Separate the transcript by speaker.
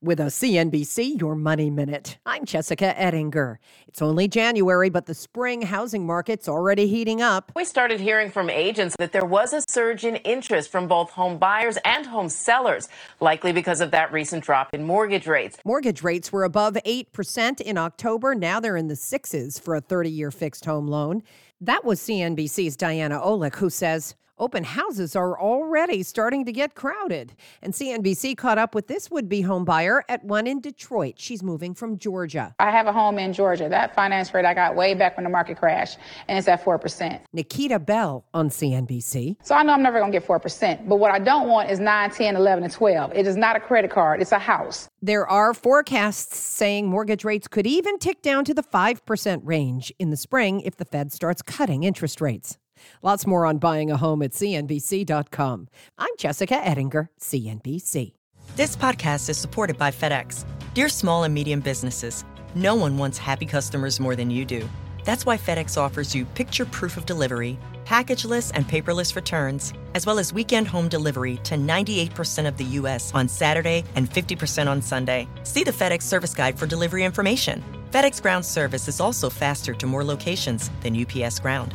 Speaker 1: with a CNBC Your Money Minute. I'm Jessica Ettinger. It's only January, but the spring housing market's already heating up.
Speaker 2: We started hearing from agents that there was a surge in interest from both home buyers and home sellers, likely because of that recent drop in mortgage rates.
Speaker 1: Mortgage rates were above 8% in October. Now they're in the sixes for a 30 year fixed home loan. That was CNBC's Diana Olick, who says, Open houses are already starting to get crowded. And CNBC caught up with this would be home buyer at one in Detroit. She's moving from Georgia.
Speaker 3: I have a home in Georgia. That finance rate I got way back when the market crashed, and it's at 4%.
Speaker 1: Nikita Bell on CNBC.
Speaker 3: So I know I'm never going to get 4%, but what I don't want is 9, 10, 11, and 12. It is not a credit card, it's a house.
Speaker 1: There are forecasts saying mortgage rates could even tick down to the 5% range in the spring if the Fed starts cutting interest rates. Lots more on buying a home at CNBC.com. I'm Jessica Ettinger, CNBC.
Speaker 4: This podcast is supported by FedEx. Dear small and medium businesses, no one wants happy customers more than you do. That's why FedEx offers you picture proof of delivery, packageless and paperless returns, as well as weekend home delivery to 98% of the U.S. on Saturday and 50% on Sunday. See the FedEx service guide for delivery information. FedEx Ground service is also faster to more locations than UPS Ground.